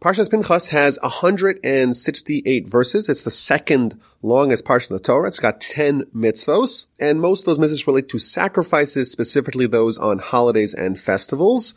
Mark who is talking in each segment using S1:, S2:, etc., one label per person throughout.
S1: Parshas Pinchas has 168 verses. It's the second longest parsha in the Torah. It's got 10 mitzvos, and most of those mitzvos relate to sacrifices, specifically those on holidays and festivals.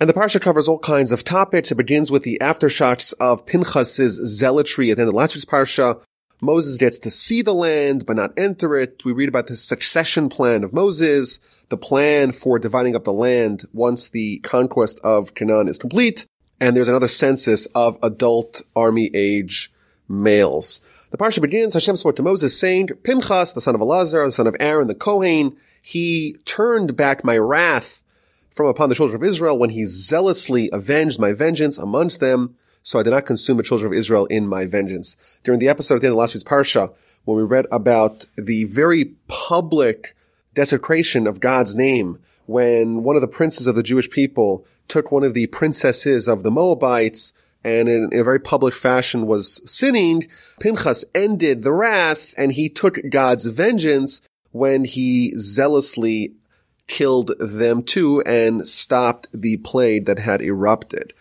S1: And the parsha covers all kinds of topics. It begins with the aftershocks of Pinchas's zealotry at the end of last week's parsha. Moses gets to see the land, but not enter it. We read about the succession plan of Moses, the plan for dividing up the land once the conquest of Canaan is complete and there's another census of adult army age males. The parsha begins, Hashem spoke to Moses saying, Pinchas, the son of Elazar, the son of Aaron, the Kohen, he turned back my wrath from upon the children of Israel when he zealously avenged my vengeance amongst them. So I did not consume the children of Israel in my vengeance. During the episode at the end of last week's parsha, when we read about the very public desecration of God's name, when one of the princes of the Jewish people took one of the princesses of the Moabites and in, in, a very public fashion was sinning, Pinchas ended the wrath and he took God's vengeance when he zealously killed them too and stopped the plague that had erupted.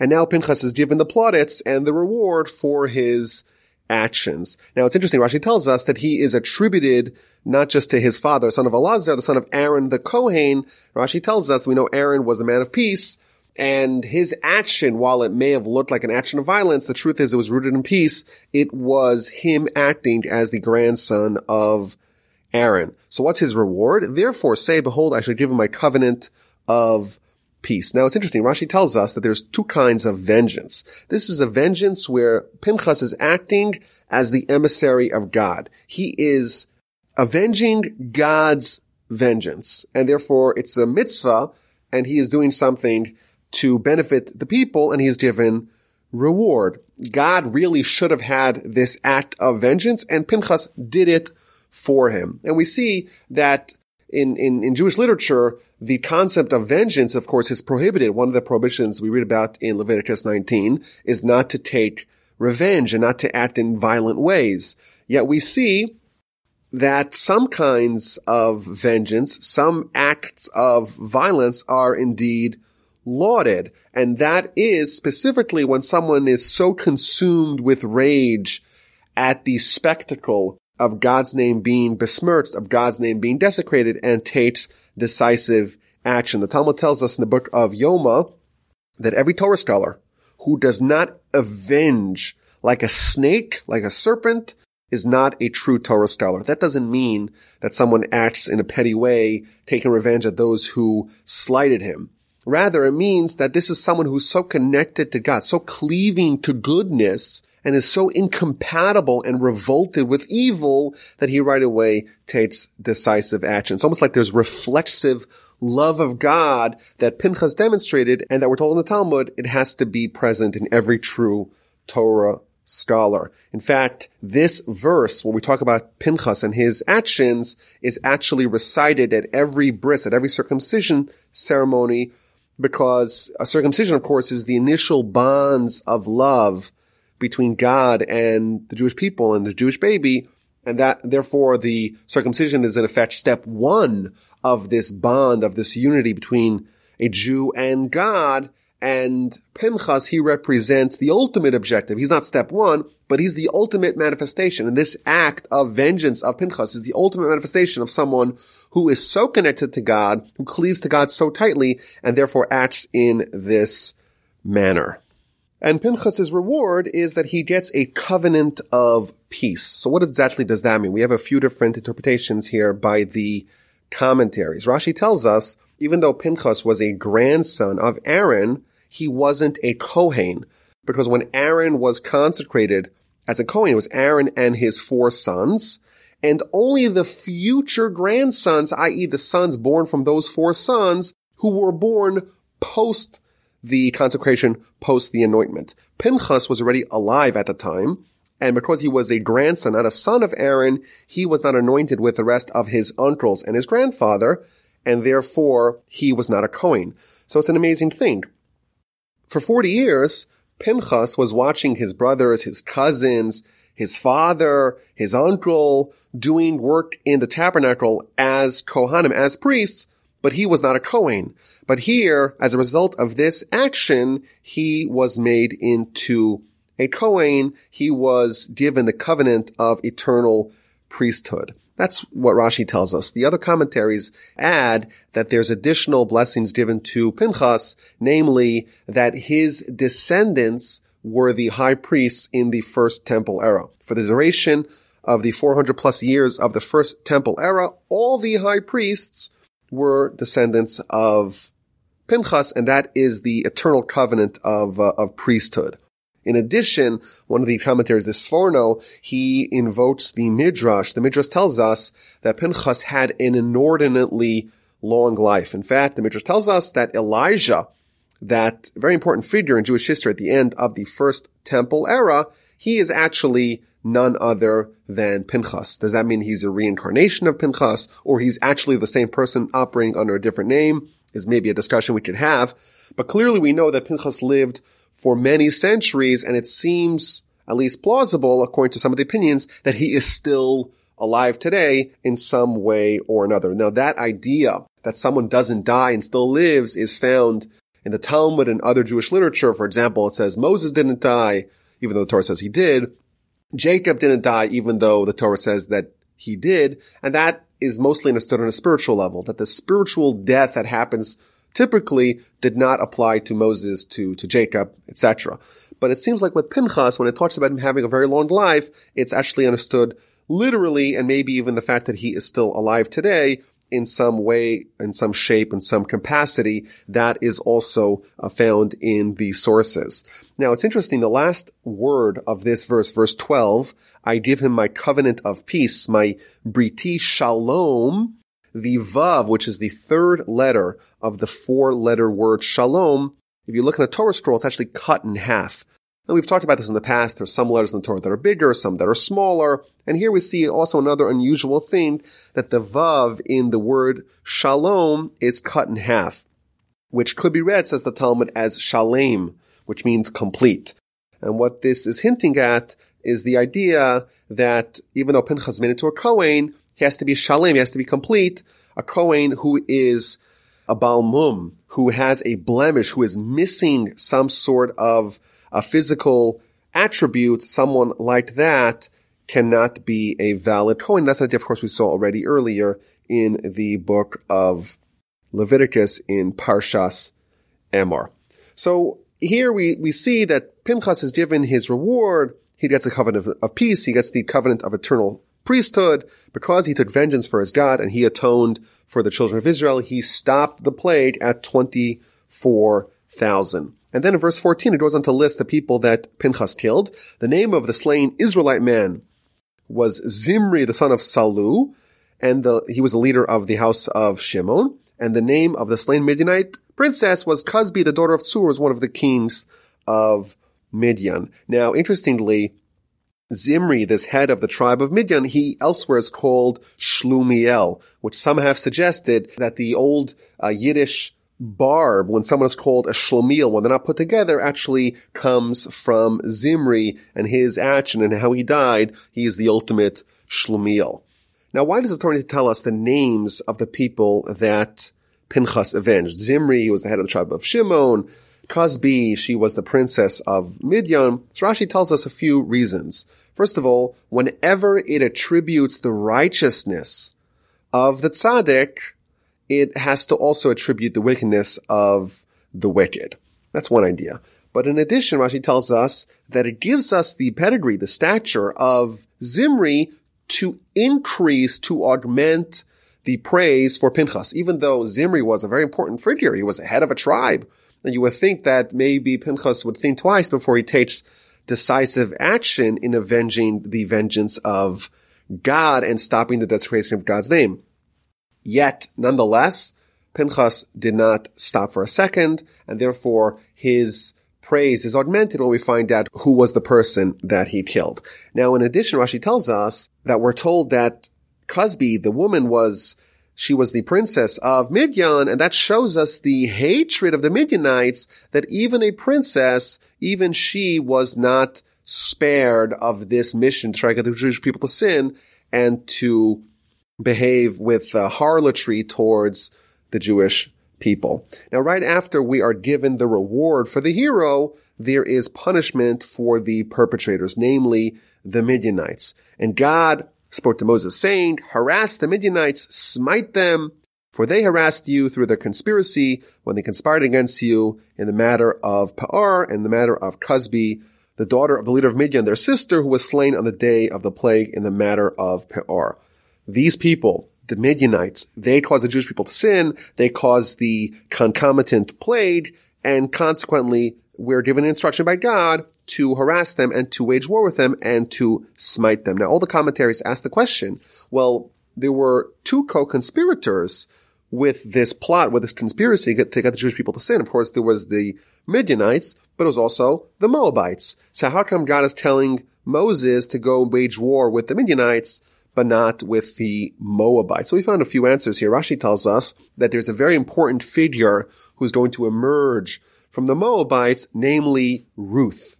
S1: And now Pinchas is given the plaudits and the reward for his actions. Now it's interesting, Rashi tells us that he is attributed not just to his father, son of Elazar, the son of Aaron the Kohen. Rashi tells us we know Aaron was a man of peace, and his action, while it may have looked like an action of violence, the truth is it was rooted in peace. It was him acting as the grandson of Aaron. So what's his reward? Therefore say, behold, I shall give him my covenant of Now it's interesting. Rashi tells us that there's two kinds of vengeance. This is a vengeance where Pinchas is acting as the emissary of God. He is avenging God's vengeance. And therefore it's a mitzvah and he is doing something to benefit the people and he is given reward. God really should have had this act of vengeance and Pinchas did it for him. And we see that in, in, in Jewish literature, the concept of vengeance, of course, is prohibited. One of the prohibitions we read about in Leviticus 19 is not to take revenge and not to act in violent ways. Yet we see that some kinds of vengeance, some acts of violence are indeed lauded. And that is specifically when someone is so consumed with rage at the spectacle of God's name being besmirched, of God's name being desecrated, and takes decisive action. The Talmud tells us in the book of Yoma that every Torah scholar who does not avenge like a snake, like a serpent, is not a true Torah scholar. That doesn't mean that someone acts in a petty way, taking revenge at those who slighted him. Rather, it means that this is someone who's so connected to God, so cleaving to goodness, and is so incompatible and revolted with evil that he right away takes decisive action. It's almost like there's reflexive love of God that Pinchas demonstrated and that we're told in the Talmud, it has to be present in every true Torah scholar. In fact, this verse, when we talk about Pinchas and his actions, is actually recited at every bris, at every circumcision ceremony, because a circumcision, of course, is the initial bonds of love between God and the Jewish people and the Jewish baby. And that, therefore, the circumcision is in effect step one of this bond, of this unity between a Jew and God. And Pinchas, he represents the ultimate objective. He's not step one, but he's the ultimate manifestation. And this act of vengeance of Pinchas is the ultimate manifestation of someone who is so connected to God, who cleaves to God so tightly, and therefore acts in this manner. And Pinchas's reward is that he gets a covenant of peace. So what exactly does that mean? We have a few different interpretations here by the commentaries. Rashi tells us, even though Pinchas was a grandson of Aaron, he wasn't a Kohen. Because when Aaron was consecrated as a Kohen, it was Aaron and his four sons. And only the future grandsons, i.e. the sons born from those four sons, who were born post the consecration post the anointment. Pinchas was already alive at the time, and because he was a grandson, not a son of Aaron, he was not anointed with the rest of his uncles and his grandfather, and therefore he was not a Kohen. So it's an amazing thing. For 40 years, Pinchas was watching his brothers, his cousins, his father, his uncle doing work in the tabernacle as Kohanim, as priests, but he was not a Kohen. But here, as a result of this action, he was made into a Kohen. He was given the covenant of eternal priesthood. That's what Rashi tells us. The other commentaries add that there's additional blessings given to Pinchas, namely that his descendants were the high priests in the first temple era. For the duration of the 400 plus years of the first temple era, all the high priests were descendants of Pinchas, and that is the eternal covenant of, uh, of priesthood. In addition, one of the commentaries, the Sforno, he invokes the Midrash. The Midrash tells us that Pinchas had an inordinately long life. In fact, the Midrash tells us that Elijah, that very important figure in Jewish history at the end of the first temple era, he is actually none other than Pinchas. Does that mean he's a reincarnation of Pinchas or he's actually the same person operating under a different name? Is maybe a discussion we could have. But clearly we know that Pinchas lived for many centuries and it seems at least plausible according to some of the opinions that he is still alive today in some way or another. Now that idea that someone doesn't die and still lives is found in the Talmud and other Jewish literature. For example, it says Moses didn't die, even though the Torah says he did. Jacob didn't die, even though the Torah says that he did. And that is mostly understood on a spiritual level, that the spiritual death that happens typically did not apply to Moses, to, to Jacob, etc. But it seems like with Pinchas, when it talks about him having a very long life, it's actually understood literally, and maybe even the fact that he is still alive today in some way, in some shape, in some capacity, that is also uh, found in the sources. Now, it's interesting, the last word of this verse, verse 12, I give him my covenant of peace, my briti shalom, the vav, which is the third letter of the four letter word shalom, if you look in a Torah scroll, it's actually cut in half. And we've talked about this in the past. There's some letters in the Torah that are bigger, some that are smaller. And here we see also another unusual thing that the vav in the word shalom is cut in half, which could be read, says the Talmud, as shalem, which means complete. And what this is hinting at is the idea that even though Pinchas made into a Kohen, he has to be shalem, he has to be complete, a Kohen who is a baal mum, who has a blemish, who is missing some sort of a physical attribute, someone like that cannot be a valid Kohen. That's an idea, of course, we saw already earlier in the book of Leviticus in Parshas Emor. So here we, we see that Pinchas is given his reward. He gets the covenant of, of peace. He gets the covenant of eternal priesthood because he took vengeance for his God and he atoned for the children of Israel. He stopped the plague at 24,000. And then in verse 14, it goes on to list the people that Pinchas killed. The name of the slain Israelite man was Zimri, the son of Salu, and the, he was the leader of the house of Shimon. And the name of the slain Midianite princess was Cozbi, the daughter of Tsur, was one of the kings of Midian. Now, interestingly, Zimri, this head of the tribe of Midian, he elsewhere is called Shlumiel, which some have suggested that the old uh, Yiddish barb, when someone is called a shlomiel, when they're not put together, actually comes from Zimri and his action and how he died. He is the ultimate shlomiel. Now, why does the Torah tell us the names of the people that Pinchas avenged? Zimri, he was the head of the tribe of Shimon. Cozbi, she was the princess of Midian. So Rashi tells us a few reasons. First of all, whenever it attributes the righteousness of the tzaddik it has to also attribute the wickedness of the wicked. That's one idea. But in addition, Rashi tells us that it gives us the pedigree, the stature of Zimri to increase, to augment the praise for Pinchas. Even though Zimri was a very important figure, he was a head of a tribe. And you would think that maybe Pinchas would think twice before he takes decisive action in avenging the vengeance of God and stopping the desecration of God's name. Yet, nonetheless, Pinchas did not stop for a second, and therefore his praise is augmented when we find out who was the person that he killed. Now, in addition, Rashi tells us that we're told that Cozbi, the woman, was she was the princess of Midian, and that shows us the hatred of the Midianites that even a princess, even she was not spared of this mission to try to get the Jewish people to sin and to behave with uh, harlotry towards the Jewish people. Now, right after we are given the reward for the hero, there is punishment for the perpetrators, namely the Midianites. And God spoke to Moses saying, harass the Midianites, smite them, for they harassed you through their conspiracy when they conspired against you in the matter of Peor and the matter of Cozbi, the daughter of the leader of Midian, their sister, who was slain on the day of the plague in the matter of Peor. These people, the Midianites, they caused the Jewish people to sin, they caused the concomitant plague, and consequently, we're given instruction by God to harass them and to wage war with them and to smite them. Now, all the commentaries ask the question, well, there were two co-conspirators with this plot, with this conspiracy to get the Jewish people to sin. Of course, there was the Midianites, but it was also the Moabites. So how come God is telling Moses to go wage war with the Midianites, but not with the Moabites? So we found a few answers here. Rashi tells us that there's a very important figure who's going to emerge from the Moabites, namely Ruth.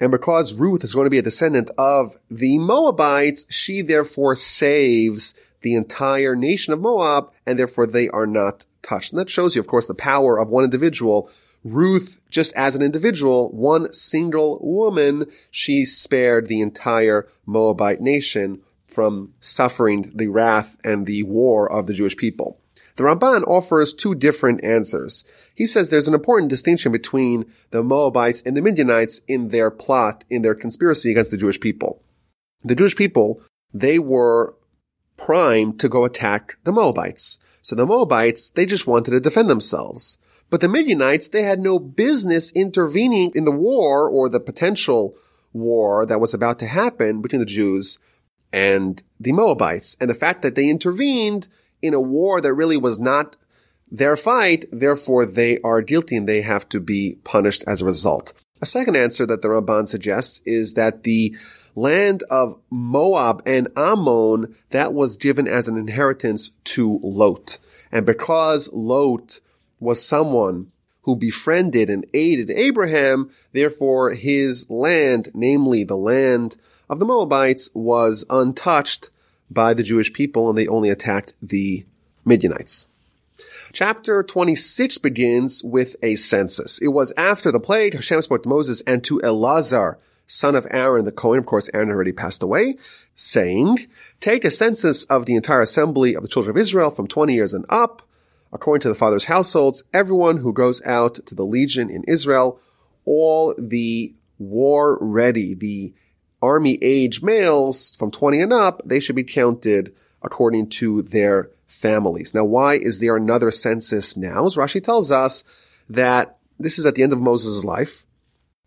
S1: And because Ruth is going to be a descendant of the Moabites, she therefore saves the entire nation of Moab, and therefore they are not touched. And that shows you, of course, the power of one individual Ruth, just as an individual, one single woman, she spared the entire Moabite nation from suffering the wrath and the war of the Jewish people. The Ramban offers two different answers. He says there's an important distinction between the Moabites and the Midianites in their plot, in their conspiracy against the Jewish people. The Jewish people, they were primed to go attack the Moabites. So the Moabites, they just wanted to defend themselves. But the Midianites, they had no business intervening in the war or the potential war that was about to happen between the Jews and the Moabites. And the fact that they intervened in a war that really was not their fight, therefore they are guilty and they have to be punished as a result. A second answer that the Ramban suggests is that the land of Moab and Ammon, that was given as an inheritance to Lot. And because Lot was someone who befriended and aided Abraham. Therefore, his land, namely the land of the Moabites, was untouched by the Jewish people and they only attacked the Midianites. Chapter 26 begins with a census. It was after the plague, Hashem spoke to Moses and to Elazar, son of Aaron the Cohen. Of course, Aaron already passed away, saying, take a census of the entire assembly of the children of Israel from 20 years and up, according to the father's households, everyone who goes out to the legion in Israel, all the war ready, the army age males from 20 and up, they should be counted according to their families. Now, why is there another census now? As Rashi tells us that this is at the end of Moses' life,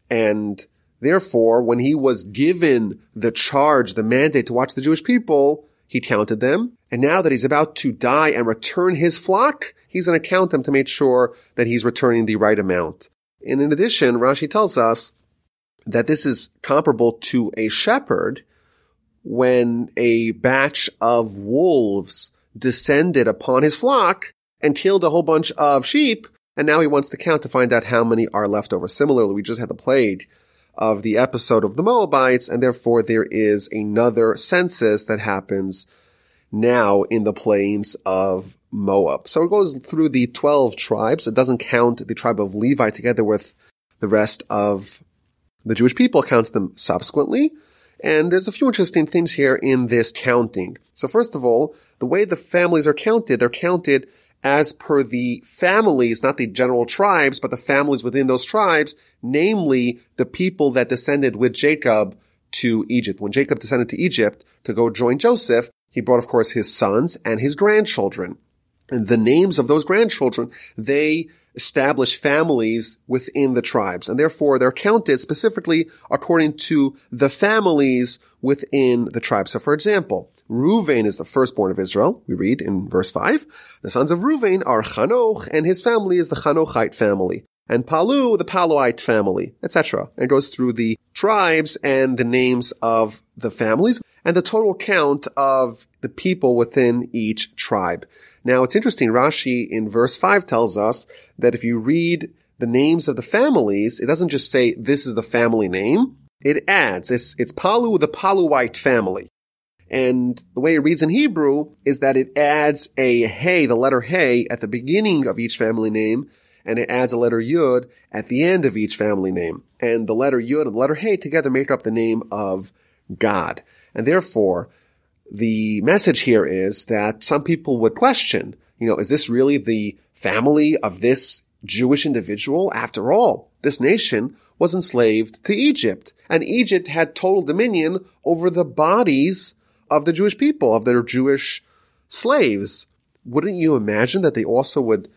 S1: and therefore, when he was given the charge, the mandate to watch the Jewish people, he counted them. And now that he's about to die and return his flock, he's going to count them to make sure that he's returning the right amount. And in addition, Rashi tells us that this is comparable to a shepherd when a batch of wolves descended upon his flock and killed a whole bunch of sheep. And now he wants to count to find out how many are left over. Similarly, we just had the plague of the episode of the Moabites, and therefore there is another census that happens now in the plains of Moab. So it goes through the 12 tribes. It doesn't count the tribe of Levi together with the rest of the Jewish people, counts them subsequently. And there's a few interesting things here in this counting. So first of all, the way the families are counted, they're counted as per the families, not the general tribes, but the families within those tribes, namely the people that descended with Jacob to Egypt. When Jacob descended to Egypt to go join Joseph, he brought, of course, his sons and his grandchildren. And the names of those grandchildren, they establish families within the tribes. And therefore, they're counted specifically according to the families within the tribe. So for example, Ruvain is the firstborn of Israel. We read in verse 5. The sons of Ruvain are Chanoch, and his family is the Chanochite family. And Palu, the Paluite family, etc. And goes through the tribes and the names of the families and the total count of the people within each tribe. Now it's interesting, Rashi in verse 5 tells us that if you read the names of the families, it doesn't just say this is the family name. It adds, it's, it's Palu, the Paluite family. And the way it reads in Hebrew is that it adds a hey, the letter hey, at the beginning of each family name, and it adds a letter yud at the end of each family name. And the letter yud and the letter hey together make up the name of God. And therefore, the message here is that some people would question, you know, is this really the family of this Jewish individual? After all, this nation was enslaved to Egypt, and Egypt had total dominion over the bodies of the Jewish people, of their Jewish slaves. Wouldn't you imagine that they also would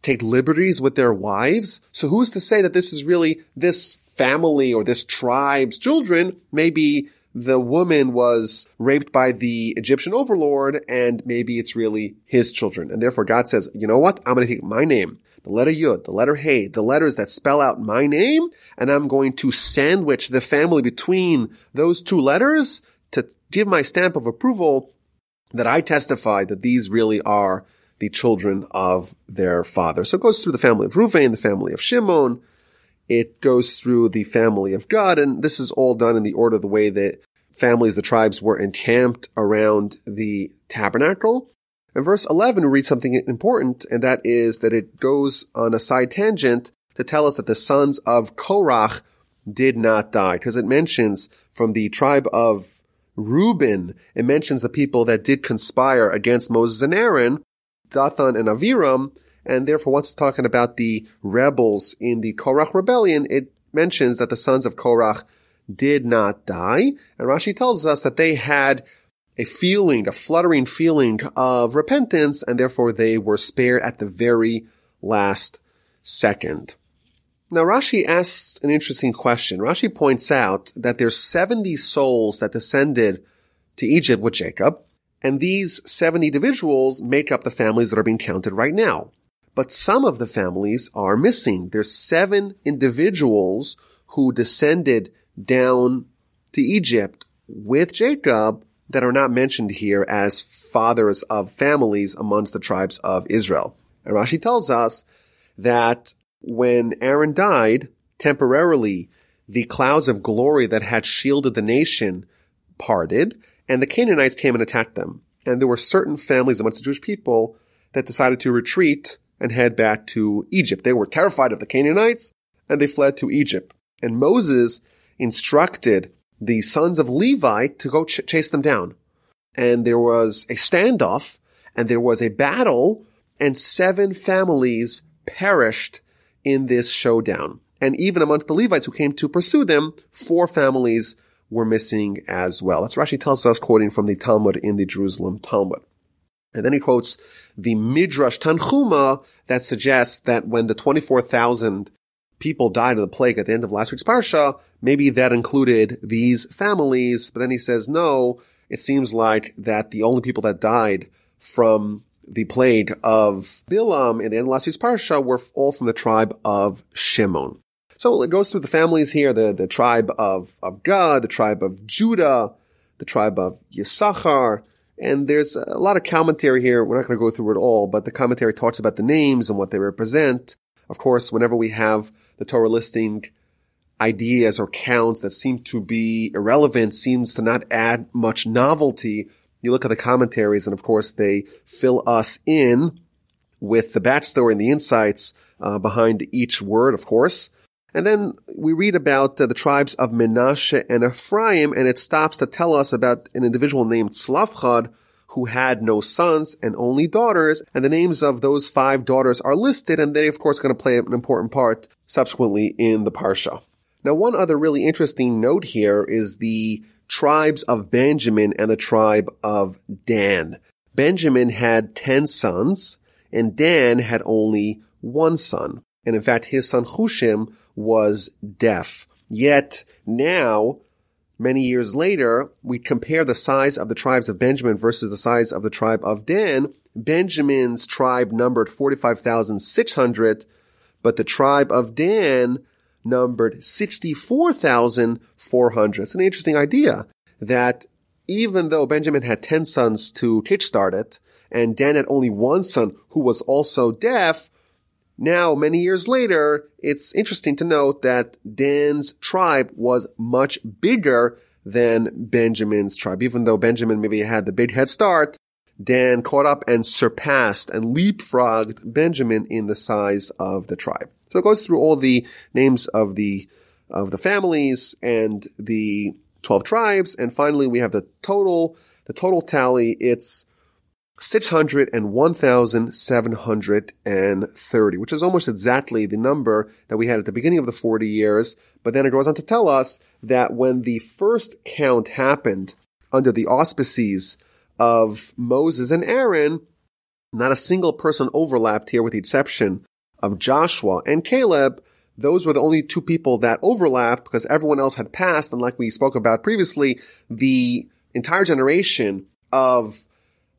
S1: take liberties with their wives? So who's to say that this is really this family or this tribe's children? Maybe the woman was raped by the Egyptian overlord and maybe it's really his children. And therefore God says, you know what? I'm going to take my name, the letter Yud, the letter Hey, the letters that spell out my name, and I'm going to sandwich the family between those two letters to give my stamp of approval that I testify that these really are the children of their father. So it goes through the family of Ruvain, the family of Shimon, it goes through the family of Gad, and this is all done in the order of the way that families, the tribes were encamped around the tabernacle. And verse 11, we read something important, and that is that it goes on a side tangent to tell us that the sons of Korach did not die, because it mentions from the tribe of Reuben, it mentions the people that did conspire against Moses and Aaron, Dathan and Aviram, and therefore once it's talking about the rebels in the Korach rebellion, it mentions that the sons of Korach did not die. And Rashi tells us that they had a feeling, a fluttering feeling of repentance, and therefore they were spared at the very last second. Now Rashi asks an interesting question. Rashi points out that there's 70 souls that descended to Egypt with Jacob, and these 70 individuals make up the families that are being counted right now but some of the families are missing. There's seven individuals who descended down to Egypt with Jacob that are not mentioned here as fathers of families amongst the tribes of Israel. And Rashi tells us that when Aaron died, temporarily, the clouds of glory that had shielded the nation parted, and the Canaanites came and attacked them. And there were certain families amongst the Jewish people that decided to retreat and head back to Egypt. They were terrified of the Canaanites and they fled to Egypt. And Moses instructed the sons of Levi to go ch- chase them down. And there was a standoff and there was a battle and seven families perished in this showdown. And even amongst the Levites who came to pursue them, four families were missing as well. That's Rashi tells us quoting from the Talmud in the Jerusalem Talmud. And then he quotes the Midrash Tanchuma that suggests that when the 24,000 people died of the plague at the end of last week's Parsha, maybe that included these families. But then he says, no, it seems like that the only people that died from the plague of Bilam in the end of last week's Parsha were all from the tribe of Shimon. So it goes through the families here, the, the tribe of, of Gad, the tribe of Judah, the tribe of Yisachar, and there's a lot of commentary here. We're not going to go through it all, but the commentary talks about the names and what they represent. Of course, whenever we have the Torah listing ideas or counts that seem to be irrelevant, seems to not add much novelty, you look at the commentaries and of course they fill us in with the backstory and the insights uh, behind each word, of course. And then we read about uh, the tribes of Menashe and Ephraim, and it stops to tell us about an individual named Tzlafchad who had no sons and only daughters, and the names of those five daughters are listed, and they, of course, are going to play an important part subsequently in the Parsha. Now, one other really interesting note here is the tribes of Benjamin and the tribe of Dan. Benjamin had ten sons, and Dan had only one son. And in fact, his son Hushim was deaf. Yet now, many years later, we compare the size of the tribes of Benjamin versus the size of the tribe of Dan. Benjamin's tribe numbered 45,600, but the tribe of Dan numbered 64,400. It's an interesting idea that even though Benjamin had 10 sons to kickstart it, and Dan had only one son who was also deaf, now, many years later, it's interesting to note that Dan's tribe was much bigger than Benjamin's tribe. Even though Benjamin maybe had the big head start, Dan caught up and surpassed and leapfrogged Benjamin in the size of the tribe. So it goes through all the names of the of the families and the 12 tribes and finally we have the total the total tally it's 601,730, which is almost exactly the number that we had at the beginning of the 40 years. But then it goes on to tell us that when the first count happened under the auspices of Moses and Aaron, not a single person overlapped here with the exception of Joshua and Caleb. Those were the only two people that overlapped because everyone else had passed. And like we spoke about previously, the entire generation of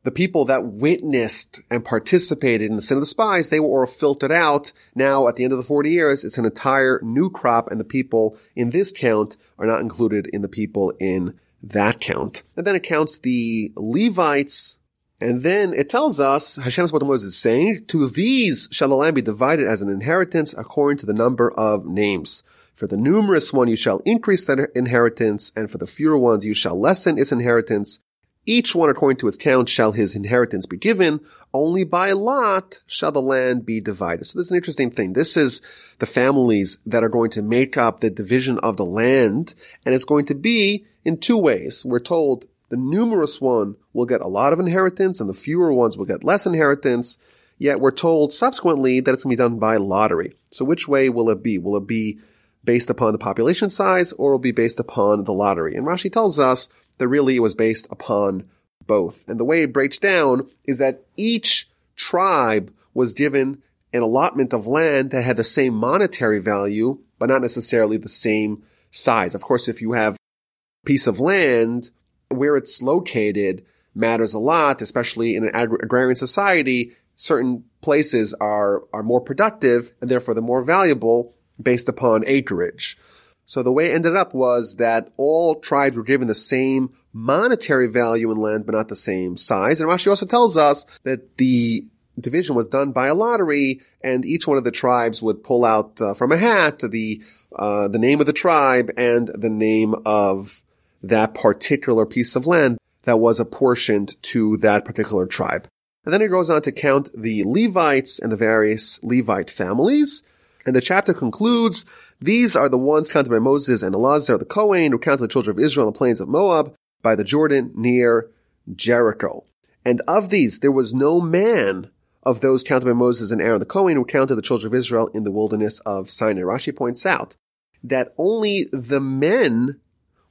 S1: the people that witnessed and participated in the sin of the spies, they were all filtered out. Now, at the end of the 40 years, it's an entire new crop, and the people in this count are not included in the people in that count. And then it counts the Levites, and then it tells us, Hashem's what Moses is saying, to these shall the land be divided as an inheritance according to the number of names. For the numerous one you shall increase that inheritance, and for the fewer ones you shall lessen its inheritance. Each one according to its count shall his inheritance be given. Only by lot shall the land be divided. So this is an interesting thing. This is the families that are going to make up the division of the land. And it's going to be in two ways. We're told the numerous one will get a lot of inheritance and the fewer ones will get less inheritance. Yet we're told subsequently that it's going to be done by lottery. So which way will it be? Will it be based upon the population size or will it be based upon the lottery? And Rashi tells us that really was based upon both. And the way it breaks down is that each tribe was given an allotment of land that had the same monetary value, but not necessarily the same size. Of course, if you have a piece of land where it's located matters a lot, especially in an agrarian society. Certain places are, are more productive and therefore they're more valuable based upon acreage. So the way it ended up was that all tribes were given the same monetary value in land, but not the same size. And Rashi also tells us that the division was done by a lottery, and each one of the tribes would pull out uh, from a hat the uh, the name of the tribe and the name of that particular piece of land that was apportioned to that particular tribe. And then he goes on to count the Levites and the various Levite families. And the chapter concludes, these are the ones counted by Moses and Elazar the Kohen who counted the children of Israel on the plains of Moab by the Jordan near Jericho. And of these, there was no man of those counted by Moses and Aaron the Kohen who counted the children of Israel in the wilderness of Sinai. Rashi points out that only the men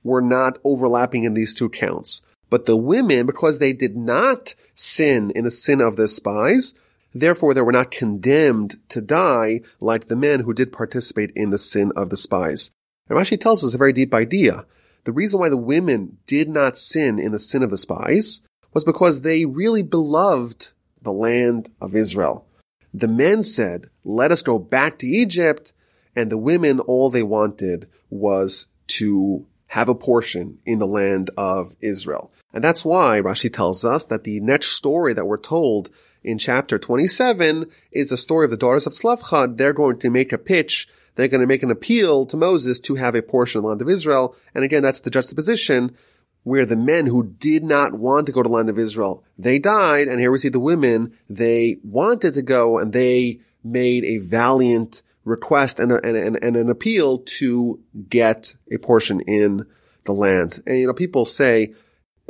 S1: were not overlapping in these two counts. But the women, because they did not sin in the sin of the spies, Therefore, they were not condemned to die like the men who did participate in the sin of the spies. And Rashi tells us a very deep idea. The reason why the women did not sin in the sin of the spies was because they really beloved the land of Israel. The men said, let us go back to Egypt. And the women, all they wanted was to have a portion in the land of Israel. And that's why Rashi tells us that the next story that we're told in chapter 27 is the story of the daughters of Tzlafchad. They're going to make a pitch. They're going to make an appeal to Moses to have a portion of the land of Israel. And again, that's the juxtaposition where the men who did not want to go to the land of Israel, they died. And here we see the women, they wanted to go and they made a valiant request and, a, and, and an appeal to get a portion in the land. And, you know, people say,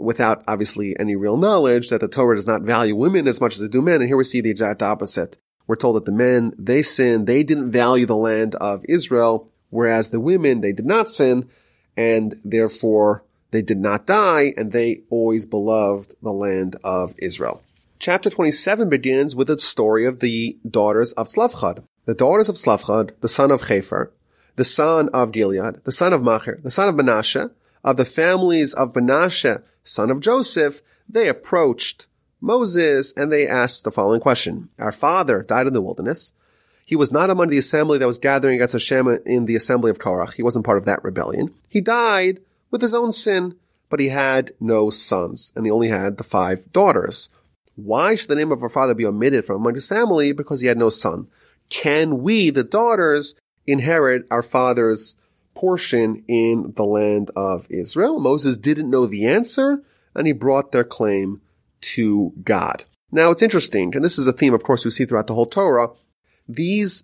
S1: without obviously any real knowledge that the Torah does not value women as much as they do men. And here we see the exact opposite. We're told that the men, they sinned, they didn't value the land of Israel, whereas the women, they did not sin, and therefore they did not die, and they always beloved the land of Israel. Chapter 27 begins with the story of the daughters of Tzlafchad. The daughters of Tzlafchad, the son of Chefer, the son of Gilead, the son of Machir, the son of Menashe, of the families of Menashe, son of Joseph, they approached Moses and they asked the following question. Our father died in the wilderness. He was not among the assembly that was gathering against Hashem in the assembly of Korach. He wasn't part of that rebellion. He died with his own sin, but he had no sons and he only had the five daughters. Why should the name of our father be omitted from among his family? Because he had no son. Can we, the daughters, inherit our father's portion in the land of Israel. Moses didn't know the answer and he brought their claim to God. Now it's interesting, and this is a theme, of course, we see throughout the whole Torah. These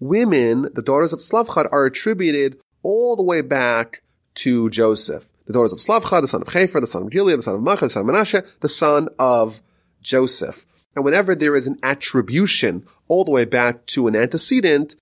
S1: women, the daughters of Slavchad, are attributed all the way back to Joseph. The daughters of Slavchad, the son of Chefer, the son of Gilead, the son of Machir, the son of Menashe, the son of Joseph. And whenever there is an attribution all the way back to an antecedent,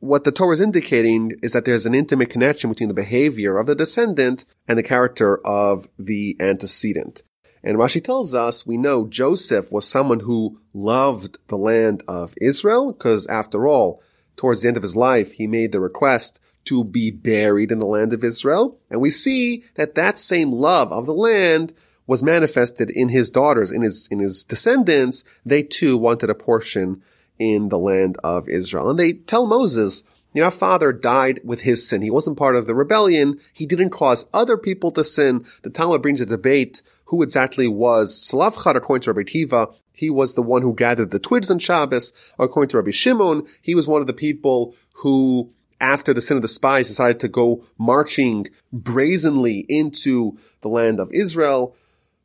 S1: what the Torah is indicating is that there's an intimate connection between the behavior of the descendant and the character of the antecedent. And Rashi tells us we know Joseph was someone who loved the land of Israel because after all, towards the end of his life, he made the request to be buried in the land of Israel. And we see that that same love of the land was manifested in his daughters, in his, in his descendants. They too wanted a portion in the land of Israel. And they tell Moses, you know, father died with his sin. He wasn't part of the rebellion. He didn't cause other people to sin. The Talmud brings a debate who exactly was Slavchad according to Rabbi Akiva. He was the one who gathered the twigs on Shabbos. According to Rabbi Shimon, he was one of the people who after the sin of the spies decided to go marching brazenly into the land of Israel.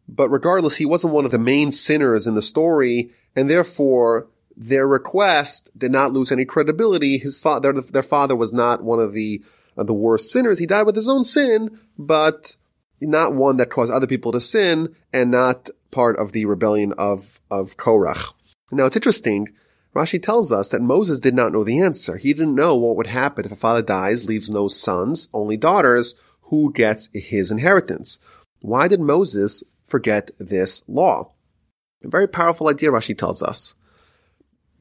S1: But regardless, he wasn't one of the main sinners in the story, and therefore their request did not lose any credibility. His father, their father was not one of the uh, the worst sinners. He died with his own sin, but not one that caused other people to sin, and not part of the rebellion of of Korach. Now it's interesting. Rashi tells us that Moses did not know the answer. He didn't know what would happen if a father dies, leaves no sons, only daughters, who gets his inheritance. Why did Moses forget this law? A very powerful idea, Rashi tells us.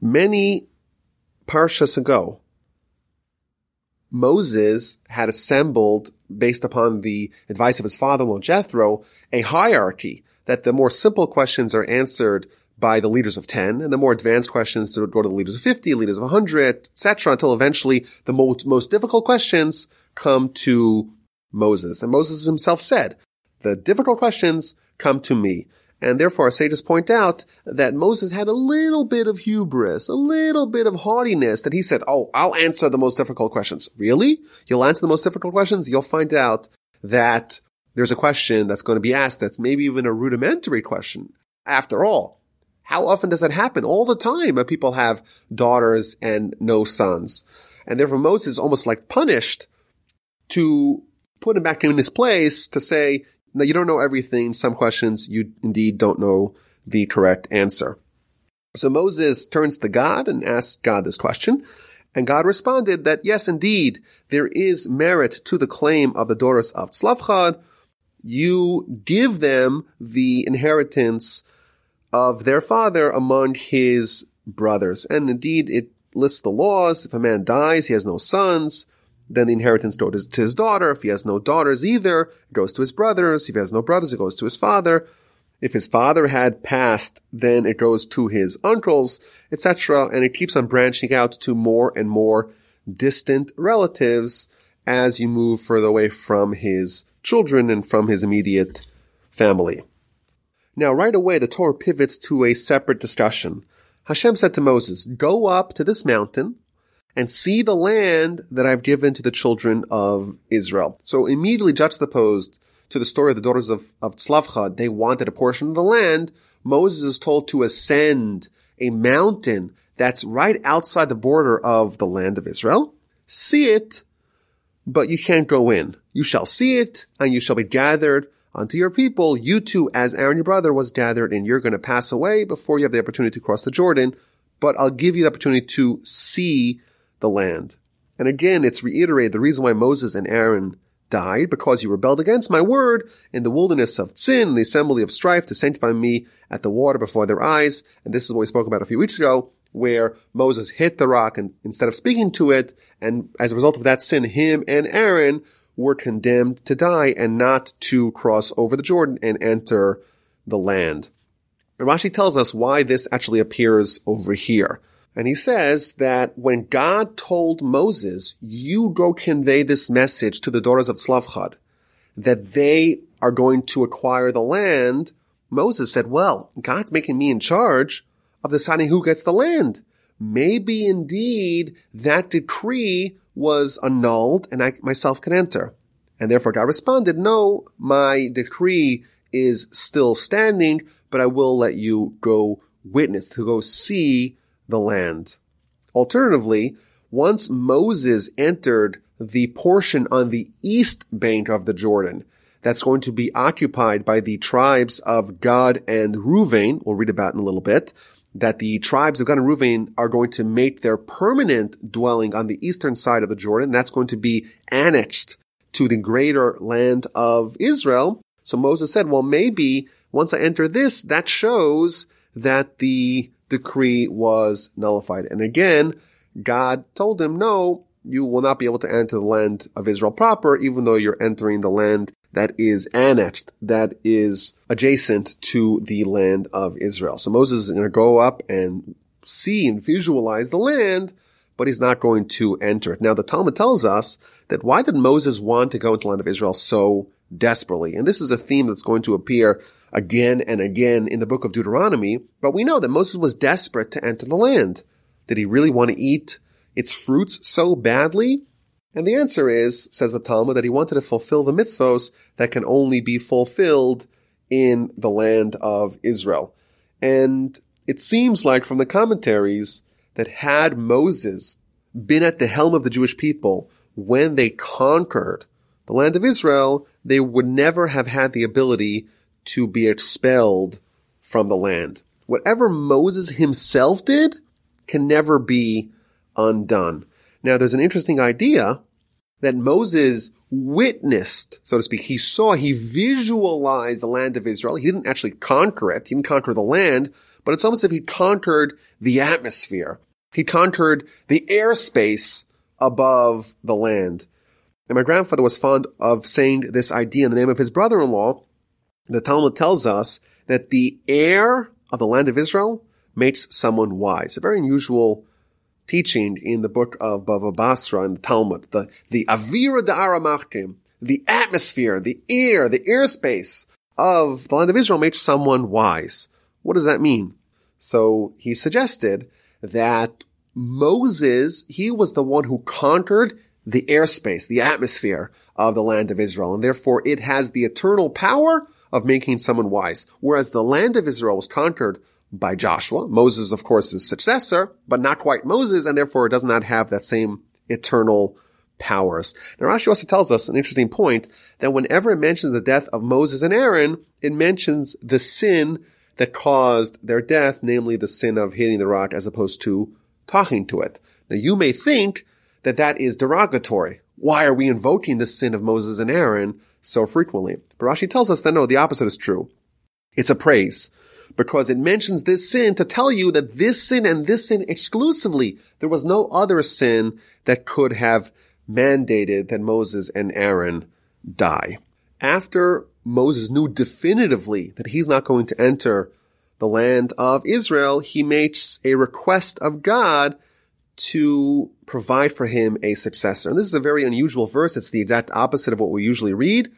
S1: Many parshas ago, Moses had assembled, based upon the advice of his father-in-law Jethro, a hierarchy that the more simple questions are answered by the leaders of 10, and the more advanced questions go to the leaders of 50, leaders of 100, etc., until eventually the most, most difficult questions come to Moses. And Moses himself said, the difficult questions come to me. And therefore, sages point out that Moses had a little bit of hubris, a little bit of haughtiness that he said, Oh, I'll answer the most difficult questions. Really? You'll answer the most difficult questions? You'll find out that there's a question that's going to be asked that's maybe even a rudimentary question. After all, how often does that happen? All the time. People have daughters and no sons. And therefore Moses is almost like punished to put him back in his place to say, now you don't know everything. Some questions you indeed don't know the correct answer. So Moses turns to God and asks God this question. And God responded that yes, indeed, there is merit to the claim of the daughters of Tzlavchad. You give them the inheritance of their father among his brothers. And indeed, it lists the laws. If a man dies, he has no sons then the inheritance goes to his daughter. If he has no daughters either, it goes to his brothers. If he has no brothers, it goes to his father. If his father had passed, then it goes to his uncles, etc. And it keeps on branching out to more and more distant relatives as you move further away from his children and from his immediate family. Now, right away, the Torah pivots to a separate discussion. Hashem said to Moses, go up to this mountain and see the land that I've given to the children of Israel. So immediately juxtaposed to the story of the daughters of, of Tzlavchad, they wanted a portion of the land. Moses is told to ascend a mountain that's right outside the border of the land of Israel. See it, but you can't go in. You shall see it, and you shall be gathered unto your people. You too, as Aaron your brother was gathered, and you're going to pass away before you have the opportunity to cross the Jordan. But I'll give you the opportunity to see the land. And again, it's reiterated the reason why Moses and Aaron died, because you rebelled against my word in the wilderness of sin, the assembly of strife to sanctify me at the water before their eyes. And this is what we spoke about a few weeks ago, where Moses hit the rock and instead of speaking to it, and as a result of that sin, him and Aaron were condemned to die and not to cross over the Jordan and enter the land. And Rashi tells us why this actually appears over here. And he says that when God told Moses, you go convey this message to the daughters of Slavchad, that they are going to acquire the land, Moses said, well, God's making me in charge of deciding who gets the land. Maybe indeed that decree was annulled and I myself can enter. And therefore God responded, no, my decree is still standing, but I will let you go witness, to go see the land. Alternatively, once Moses entered the portion on the east bank of the Jordan, that's going to be occupied by the tribes of Gad and Reuven, we'll read about in a little bit, that the tribes of Gad and Reuven are going to make their permanent dwelling on the eastern side of the Jordan. That's going to be annexed to the greater land of Israel. So Moses said, well, maybe once I enter this, that shows that the decree was nullified. And again, God told him, no, you will not be able to enter the land of Israel proper, even though you're entering the land that is annexed, that is adjacent to the land of Israel. So Moses is going to go up and see and visualize the land, but he's not going to enter it. Now the Talmud tells us that why did Moses want to go into the land of Israel so desperately? And this is a theme that's going to appear again and again in the book of Deuteronomy, but we know that Moses was desperate to enter the land. Did he really want to eat its fruits so badly? And the answer is, says the Talmud, that he wanted to fulfill the mitzvos that can only be fulfilled in the land of Israel. And it seems like from the commentaries that had Moses been at the helm of the Jewish people when they conquered the land of Israel, they would never have had the ability to be expelled from the land. Whatever Moses himself did can never be undone. Now, there's an interesting idea that Moses witnessed, so to speak. He saw, he visualized the land of Israel. He didn't actually conquer it. He didn't conquer the land, but it's almost as if he conquered the atmosphere. He conquered the airspace above the land. And my grandfather was fond of saying this idea in the name of his brother-in-law. The Talmud tells us that the air of the land of Israel makes someone wise. A very unusual teaching in the book of Bava Basra in the Talmud. The, the Avira Da'aramachtim, the atmosphere, the air, the airspace of the land of Israel makes someone wise. What does that mean? So he suggested that Moses, he was the one who conquered the airspace, the atmosphere of the land of Israel, and therefore it has the eternal power of making someone wise. Whereas the land of Israel was conquered by Joshua. Moses, of course, is successor, but not quite Moses, and therefore does not have that same eternal powers. Now Rashi also tells us an interesting point that whenever it mentions the death of Moses and Aaron, it mentions the sin that caused their death, namely the sin of hitting the rock as opposed to talking to it. Now you may think that that is derogatory. Why are we invoking the sin of Moses and Aaron so frequently? But Rashi tells us that no, the opposite is true. It's a praise because it mentions this sin to tell you that this sin and this sin exclusively, there was no other sin that could have mandated that Moses and Aaron die. After Moses knew definitively that he's not going to enter the land of Israel, he makes a request of God to provide for him a successor. And this is a very unusual verse. It's the exact opposite of what we usually read.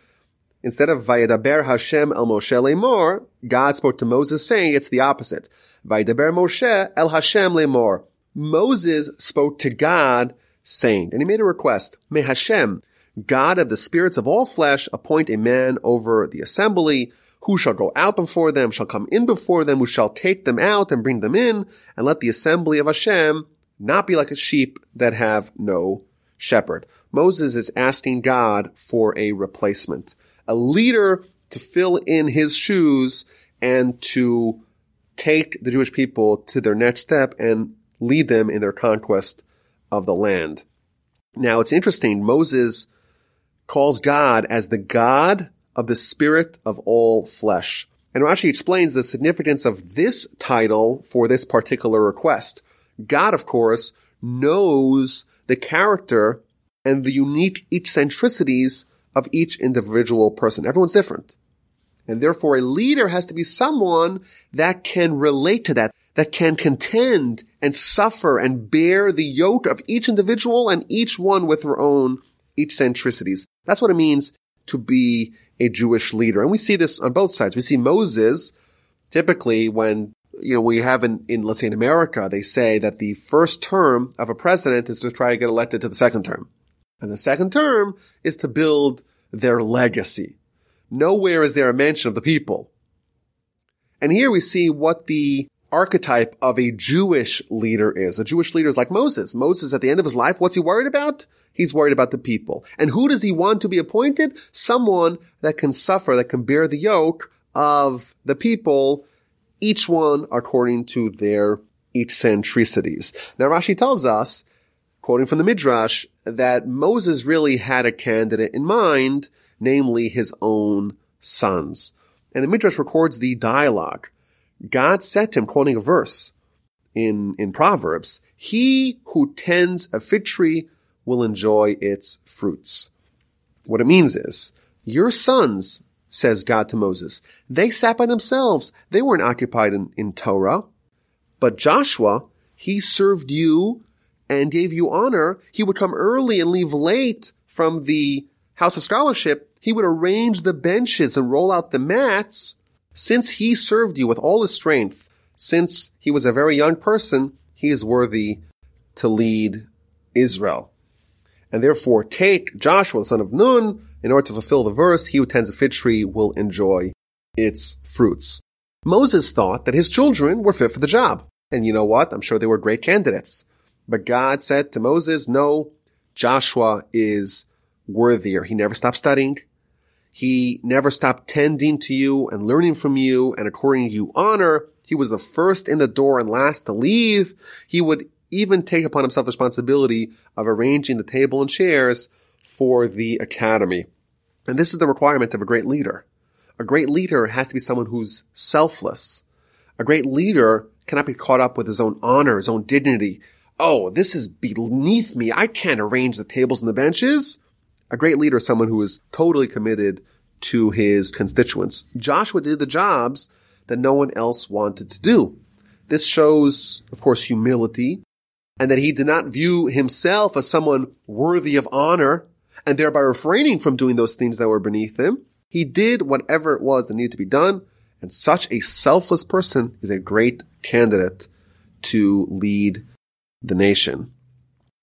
S1: Instead of Vayedaber Hashem el Moshe lemor, God spoke to Moses saying it's the opposite. Vayedaber Moshe el Hashem lemor. Moses spoke to God saying, and he made a request, May Hashem, God of the spirits of all flesh, appoint a man over the assembly, who shall go out before them, shall come in before them, who shall take them out and bring them in, and let the assembly of Hashem not be like a sheep that have no shepherd. Moses is asking God for a replacement a leader to fill in his shoes and to take the Jewish people to their next step and lead them in their conquest of the land. Now it's interesting. Moses calls God as the God of the spirit of all flesh. And Rashi explains the significance of this title for this particular request. God, of course, knows the character and the unique eccentricities of each individual person. Everyone's different. And therefore a leader has to be someone that can relate to that, that can contend and suffer and bear the yoke of each individual and each one with their own eccentricities. That's what it means to be a Jewish leader. And we see this on both sides. We see Moses typically when you know, we have in, in, let's say in America, they say that the first term of a president is to try to get elected to the second term. And the second term is to build their legacy. Nowhere is there a mention of the people. And here we see what the archetype of a Jewish leader is. A Jewish leader is like Moses. Moses at the end of his life, what's he worried about? He's worried about the people. And who does he want to be appointed? Someone that can suffer, that can bear the yoke of the people, each one according to their eccentricities. Now Rashi tells us, quoting from the Midrash, that Moses really had a candidate in mind, namely his own sons. And the Midrash records the dialogue. God said to him, quoting a verse in, in Proverbs, he who tends a fig tree will enjoy its fruits. What it means is, your sons, says God to Moses, they sat by themselves. They weren't occupied in, in Torah. But Joshua, he served you and gave you honor. He would come early and leave late from the house of scholarship. He would arrange the benches and roll out the mats. Since he served you with all his strength, since he was a very young person, he is worthy to lead Israel. And therefore take Joshua, the son of Nun, in order to fulfill the verse, he who tends a fig tree will enjoy its fruits. Moses thought that his children were fit for the job. And you know what? I'm sure they were great candidates. But God said to Moses, no, Joshua is worthier. He never stopped studying. He never stopped tending to you and learning from you and according to you honor. He was the first in the door and last to leave. He would even take upon himself the responsibility of arranging the table and chairs for the academy. And this is the requirement of a great leader. A great leader has to be someone who's selfless. A great leader cannot be caught up with his own honor, his own dignity. Oh, this is beneath me. I can't arrange the tables and the benches. A great leader is someone who is totally committed to his constituents. Joshua did the jobs that no one else wanted to do. This shows, of course, humility and that he did not view himself as someone worthy of honor and thereby refraining from doing those things that were beneath him. He did whatever it was that needed to be done. And such a selfless person is a great candidate to lead the nation.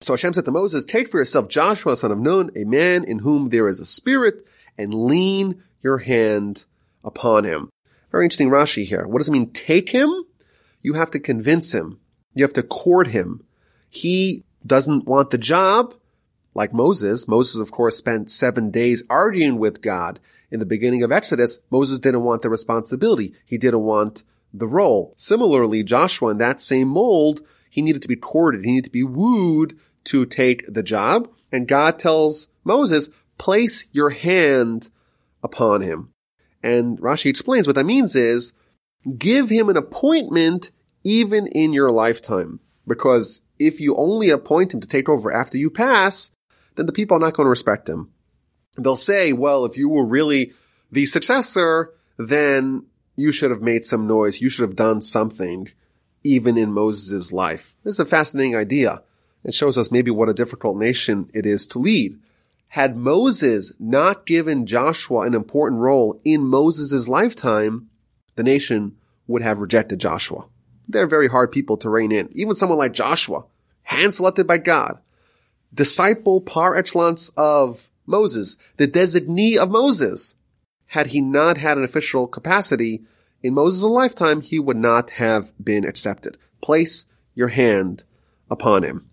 S1: So Hashem said to Moses, take for yourself Joshua, son of Nun, a man in whom there is a spirit, and lean your hand upon him. Very interesting Rashi here. What does it mean? Take him? You have to convince him. You have to court him. He doesn't want the job, like Moses. Moses, of course, spent seven days arguing with God. In the beginning of Exodus, Moses didn't want the responsibility. He didn't want the role. Similarly, Joshua, in that same mold, he needed to be courted. He needed to be wooed to take the job. And God tells Moses, place your hand upon him. And Rashi explains what that means is give him an appointment even in your lifetime. Because if you only appoint him to take over after you pass, then the people are not going to respect him. They'll say, well, if you were really the successor, then you should have made some noise. You should have done something even in Moses' life. This is a fascinating idea. It shows us maybe what a difficult nation it is to lead. Had Moses not given Joshua an important role in Moses' lifetime, the nation would have rejected Joshua. They're very hard people to rein in. Even someone like Joshua, hand selected by God, disciple par excellence of Moses, the designee of Moses. Had he not had an official capacity in Moses' lifetime, he would not have been accepted. Place your hand upon him.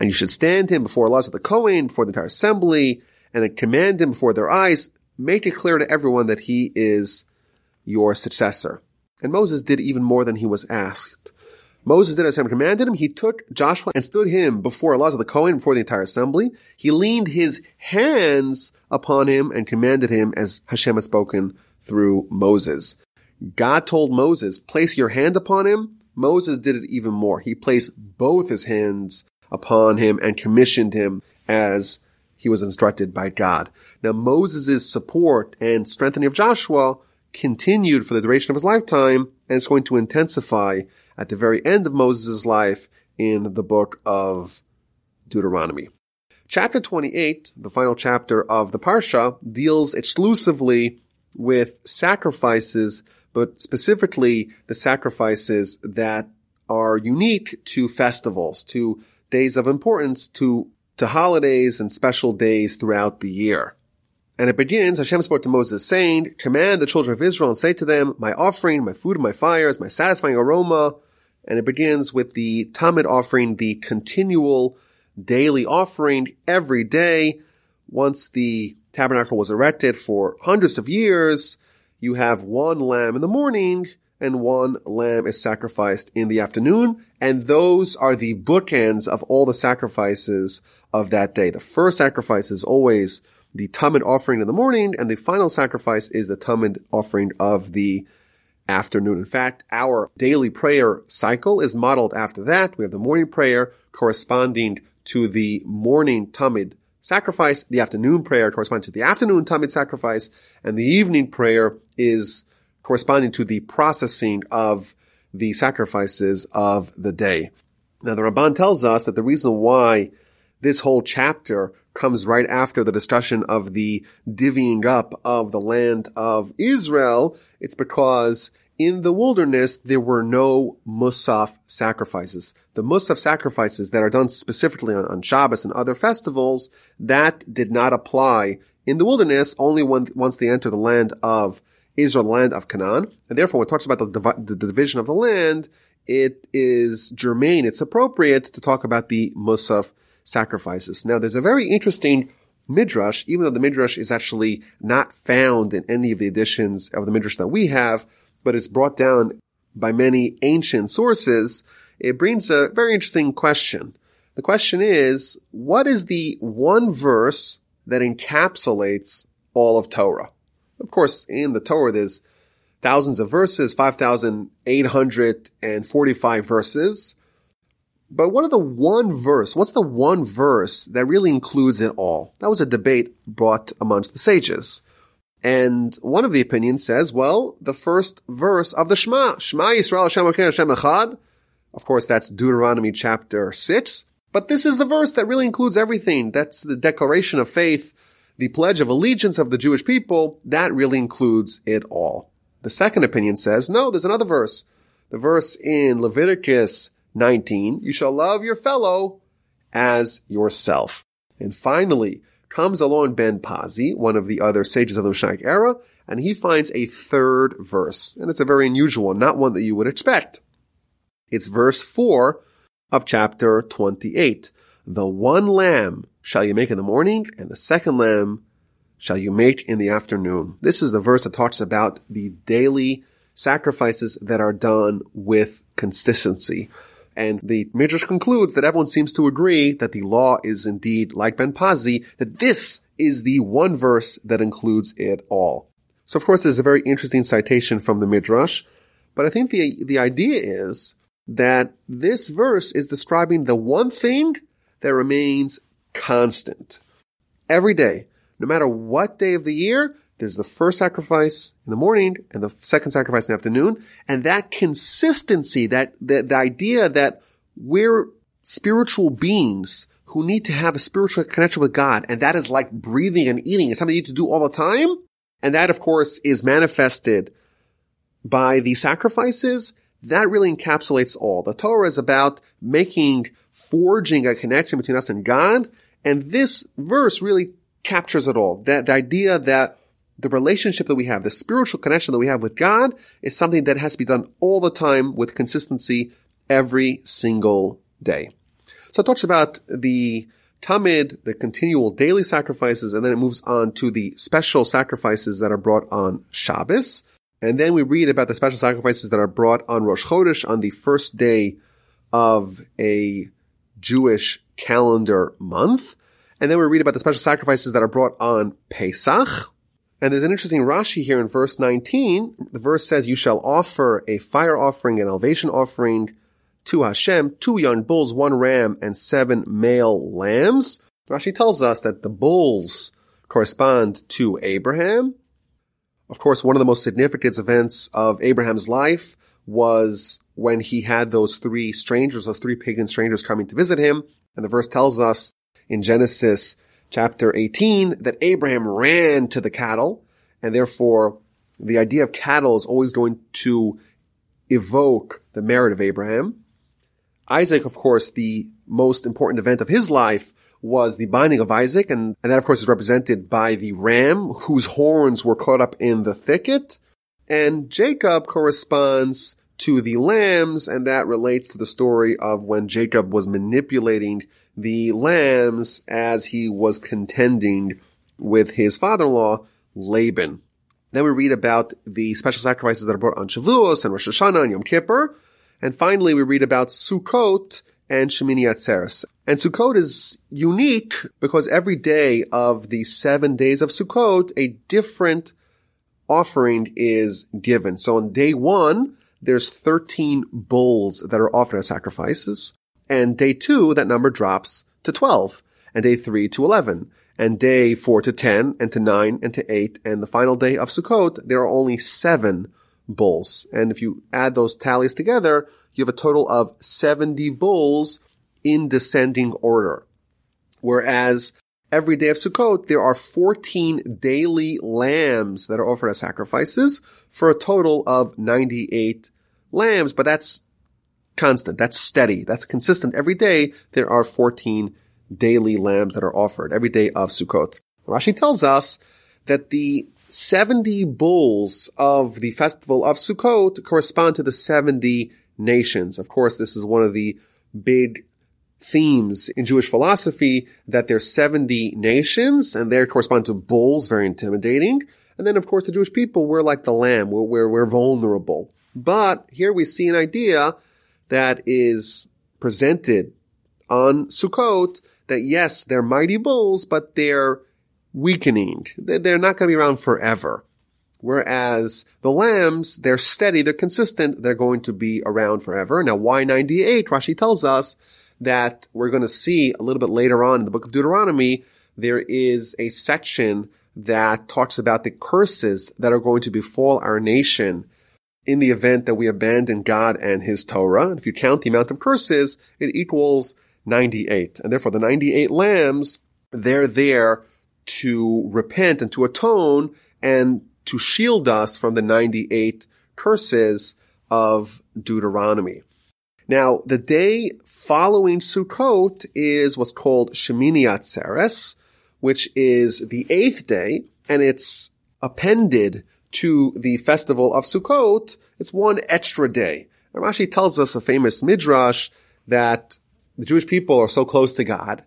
S1: And you should stand him before Elazar the Kohen, before the entire assembly, and command him before their eyes. Make it clear to everyone that he is your successor. And Moses did even more than he was asked. Moses did as Hashem commanded him. He took Joshua and stood him before Elazar the Kohen, before the entire assembly. He leaned his hands upon him and commanded him as Hashem had spoken through Moses. God told Moses, place your hand upon him. Moses did it even more. He placed both his hands upon him and commissioned him as he was instructed by God. Now Moses' support and strengthening of Joshua continued for the duration of his lifetime and it's going to intensify at the very end of Moses' life in the book of Deuteronomy. Chapter 28, the final chapter of the Parsha, deals exclusively with sacrifices but specifically the sacrifices that are unique to festivals, to days of importance, to, to holidays and special days throughout the year. And it begins, Hashem spoke to Moses saying, command the children of Israel and say to them, my offering, my food, my fires, my satisfying aroma. And it begins with the Tamid offering, the continual daily offering every day. Once the tabernacle was erected for hundreds of years, you have one lamb in the morning and one lamb is sacrificed in the afternoon. And those are the bookends of all the sacrifices of that day. The first sacrifice is always the Tamid offering in the morning, and the final sacrifice is the Tamid offering of the afternoon. In fact, our daily prayer cycle is modeled after that. We have the morning prayer corresponding to the morning Tamid sacrifice, the afternoon prayer corresponding to the afternoon Tamid sacrifice, and the evening prayer is corresponding to the processing of the sacrifices of the day. Now the Ramban tells us that the reason why this whole chapter comes right after the discussion of the divvying up of the land of Israel. It's because in the wilderness, there were no Musaf sacrifices. The Musaf sacrifices that are done specifically on, on Shabbos and other festivals, that did not apply in the wilderness only when, once they enter the land of Israel, the land of Canaan. And therefore, when it talks about the, the division of the land, it is germane, it's appropriate to talk about the Musaf sacrifices. Now, there's a very interesting midrash, even though the midrash is actually not found in any of the editions of the midrash that we have, but it's brought down by many ancient sources. It brings a very interesting question. The question is, what is the one verse that encapsulates all of Torah? Of course, in the Torah, there's thousands of verses, 5,845 verses. But what are the one verse? What's the one verse that really includes it all? That was a debate brought amongst the sages. And one of the opinions says, well, the first verse of the Shema, Shema Yisrael Hashem Hashem Echad. Of course, that's Deuteronomy chapter 6. But this is the verse that really includes everything. That's the declaration of faith, the pledge of allegiance of the Jewish people. That really includes it all. The second opinion says, no, there's another verse. The verse in Leviticus 19, you shall love your fellow as yourself. And finally, comes along Ben Pazi, one of the other sages of the Mosaic era, and he finds a third verse. And it's a very unusual one, not one that you would expect. It's verse 4 of chapter 28. The one lamb shall you make in the morning, and the second lamb shall you make in the afternoon. This is the verse that talks about the daily sacrifices that are done with consistency. And the Midrash concludes that everyone seems to agree that the law is indeed like Ben Pazi, that this is the one verse that includes it all. So of course there's a very interesting citation from the Midrash, but I think the, the idea is that this verse is describing the one thing that remains constant. Every day, no matter what day of the year, there's the first sacrifice in the morning and the second sacrifice in the afternoon. And that consistency, that, that the idea that we're spiritual beings who need to have a spiritual connection with God. And that is like breathing and eating. It's something you need to do all the time. And that, of course, is manifested by the sacrifices. That really encapsulates all. The Torah is about making, forging a connection between us and God. And this verse really captures it all. That the idea that the relationship that we have, the spiritual connection that we have with God is something that has to be done all the time with consistency every single day. So it talks about the Tamid, the continual daily sacrifices, and then it moves on to the special sacrifices that are brought on Shabbos. And then we read about the special sacrifices that are brought on Rosh Chodesh on the first day of a Jewish calendar month. And then we read about the special sacrifices that are brought on Pesach, and there's an interesting Rashi here in verse 19. The verse says, you shall offer a fire offering, an elevation offering to Hashem, two young bulls, one ram, and seven male lambs. Rashi tells us that the bulls correspond to Abraham. Of course, one of the most significant events of Abraham's life was when he had those three strangers, those three pagan strangers coming to visit him. And the verse tells us in Genesis chapter 18 that Abraham ran to the cattle and therefore the idea of cattle is always going to evoke the merit of Abraham. Isaac, of course, the most important event of his life was the binding of Isaac, and, and that of course is represented by the ram whose horns were caught up in the thicket. And Jacob corresponds to the lambs, and that relates to the story of when Jacob was manipulating the lambs as he was contending with his father-in-law, Laban. Then we read about the special sacrifices that are brought on Shavuos and Rosh Hashanah and Yom Kippur. And finally, we read about Sukkot and Shemini Atzeres. And Sukkot is unique because every day of the seven days of Sukkot, a different offering is given. So on day one, there's 13 bulls that are offered as sacrifices. And day two, that number drops to 12. And day three to 11. And day four to 10 and to nine and to eight. And the final day of Sukkot, there are only seven bulls. And if you add those tallies together, you have a total of 70 bulls in descending order. Whereas every day of Sukkot, there are 14 daily lambs that are offered as sacrifices for a total of 98 lambs, but that's constant. That's steady. That's consistent. Every day there are 14 daily lambs that are offered every day of Sukkot. Rashi tells us that the 70 bulls of the festival of Sukkot correspond to the 70 nations. Of course, this is one of the big themes in Jewish philosophy that there's 70 nations and they correspond to bulls, very intimidating. And then, of course, the Jewish people, we're like the lamb, we're, we're, we're vulnerable. But here we see an idea that is presented on Sukkot that yes, they're mighty bulls, but they're weakening. They're not going to be around forever. Whereas the lambs, they're steady, they're consistent, they're going to be around forever. Now, why 98? Rashi tells us that we're going to see a little bit later on in the book of Deuteronomy, there is a section that talks about the curses that are going to befall our nation in the event that we abandon God and His Torah. And if you count the amount of curses, it equals 98. And therefore the 98 lambs, they're there to repent and to atone and to shield us from the 98 curses of Deuteronomy. Now, the day following Sukkot is what's called Shemini Atzeres, which is the eighth day, and it's appended to the festival of Sukkot. It's one extra day. And Rashi tells us a famous midrash that the Jewish people are so close to God,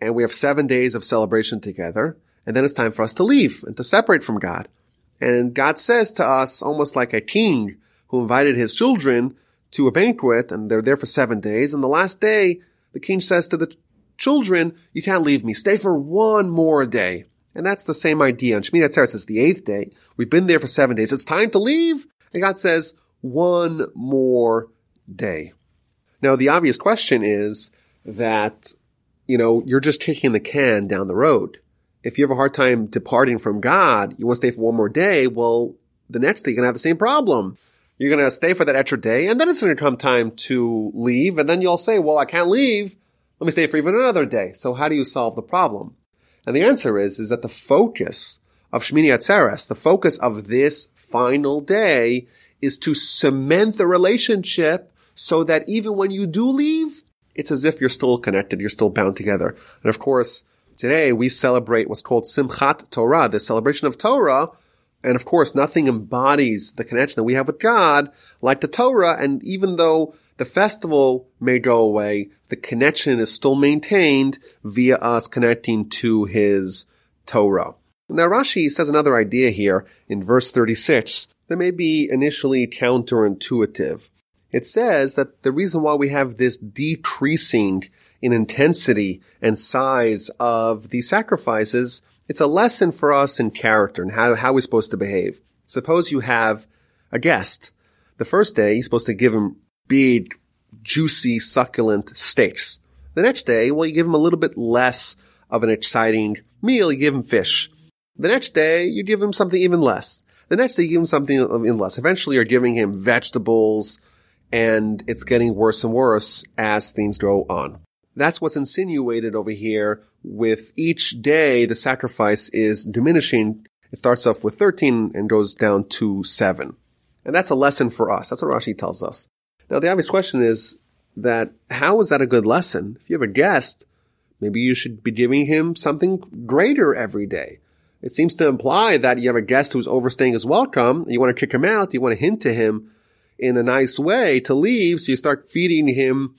S1: and we have seven days of celebration together, and then it's time for us to leave and to separate from God. And God says to us, almost like a king who invited his children to a banquet and they're there for seven days. And the last day, the king says to the children, you can't leave me. Stay for one more day. And that's the same idea. On Shemini Atzeres, it's the eighth day. We've been there for seven days. It's time to leave. And God says, one more day. Now, the obvious question is that, you know, you're just kicking the can down the road if you have a hard time departing from God, you want to stay for one more day, well, the next day you're going to have the same problem. You're going to stay for that extra day, and then it's going to come time to leave, and then you'll say, well, I can't leave. Let me stay for even another day. So how do you solve the problem? And the answer is, is that the focus of Shmini Atzeres, the focus of this final day is to cement the relationship so that even when you do leave, it's as if you're still connected, you're still bound together. And of course, Today we celebrate what's called Simchat Torah, the celebration of Torah. And of course, nothing embodies the connection that we have with God like the Torah. And even though the festival may go away, the connection is still maintained via us connecting to his Torah. Now Rashi says another idea here in verse 36 that may be initially counterintuitive. It says that the reason why we have this decreasing in intensity and size of the sacrifices, it's a lesson for us in character and how, how we're supposed to behave. Suppose you have a guest. The first day, you're supposed to give him big, juicy, succulent steaks. The next day, well, you give him a little bit less of an exciting meal. You give him fish. The next day, you give him something even less. The next day, you give him something even less. Eventually, you're giving him vegetables, and it's getting worse and worse as things go on. That's what's insinuated over here with each day the sacrifice is diminishing. It starts off with 13 and goes down to 7. And that's a lesson for us. That's what Rashi tells us. Now, the obvious question is that how is that a good lesson? If you have a guest, maybe you should be giving him something greater every day. It seems to imply that you have a guest who's overstaying his welcome. You want to kick him out. You want to hint to him in a nice way to leave. So you start feeding him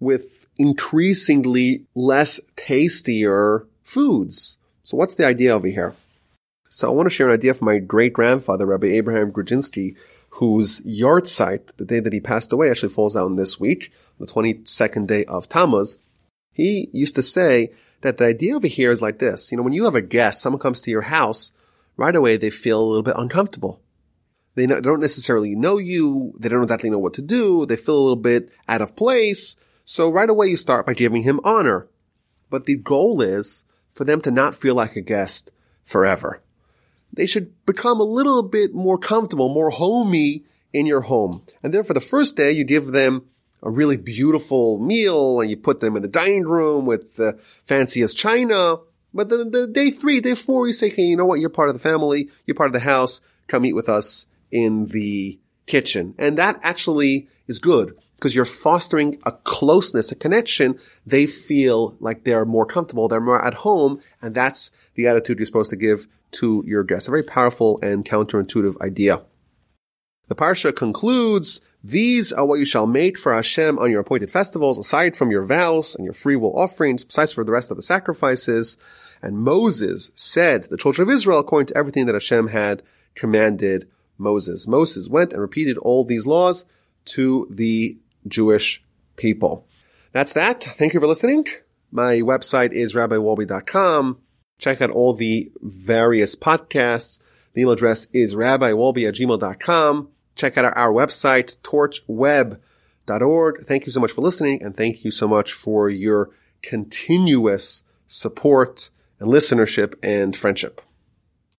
S1: with increasingly less tastier foods. So what's the idea over here? So I want to share an idea from my great grandfather, Rabbi Abraham Grodzinski, whose yahrzeit, the day that he passed away, actually falls out this week, the 22nd day of Tammuz. He used to say that the idea over here is like this. You know, when you have a guest, someone comes to your house, right away they feel a little bit uncomfortable. They don't necessarily know you. They don't exactly know what to do. They feel a little bit out of place. So right away you start by giving him honor. But the goal is for them to not feel like a guest forever. They should become a little bit more comfortable, more homey in your home. And then for the first day, you give them a really beautiful meal and you put them in the dining room with the fanciest china. But then the day three, day four, you say, hey, you know what? You're part of the family. You're part of the house. Come eat with us in the kitchen. And that actually is good because you're fostering a closeness, a connection. They feel like they're more comfortable. They're more at home. And that's the attitude you're supposed to give to your guests. A very powerful and counterintuitive idea. The Parsha concludes, these are what you shall make for Hashem on your appointed festivals, aside from your vows and your free will offerings, besides for the rest of the sacrifices. And Moses said the children of Israel according to everything that Hashem had commanded Moses. Moses went and repeated all these laws to the Jewish people. That's that. Thank you for listening. My website is rabbiwolbe.com. Check out all the various podcasts. The email address is rabbiwolbe at gmail.com. Check out our, our website, torchweb.org. Thank you so much for listening and thank you so much for your continuous support and listenership and friendship.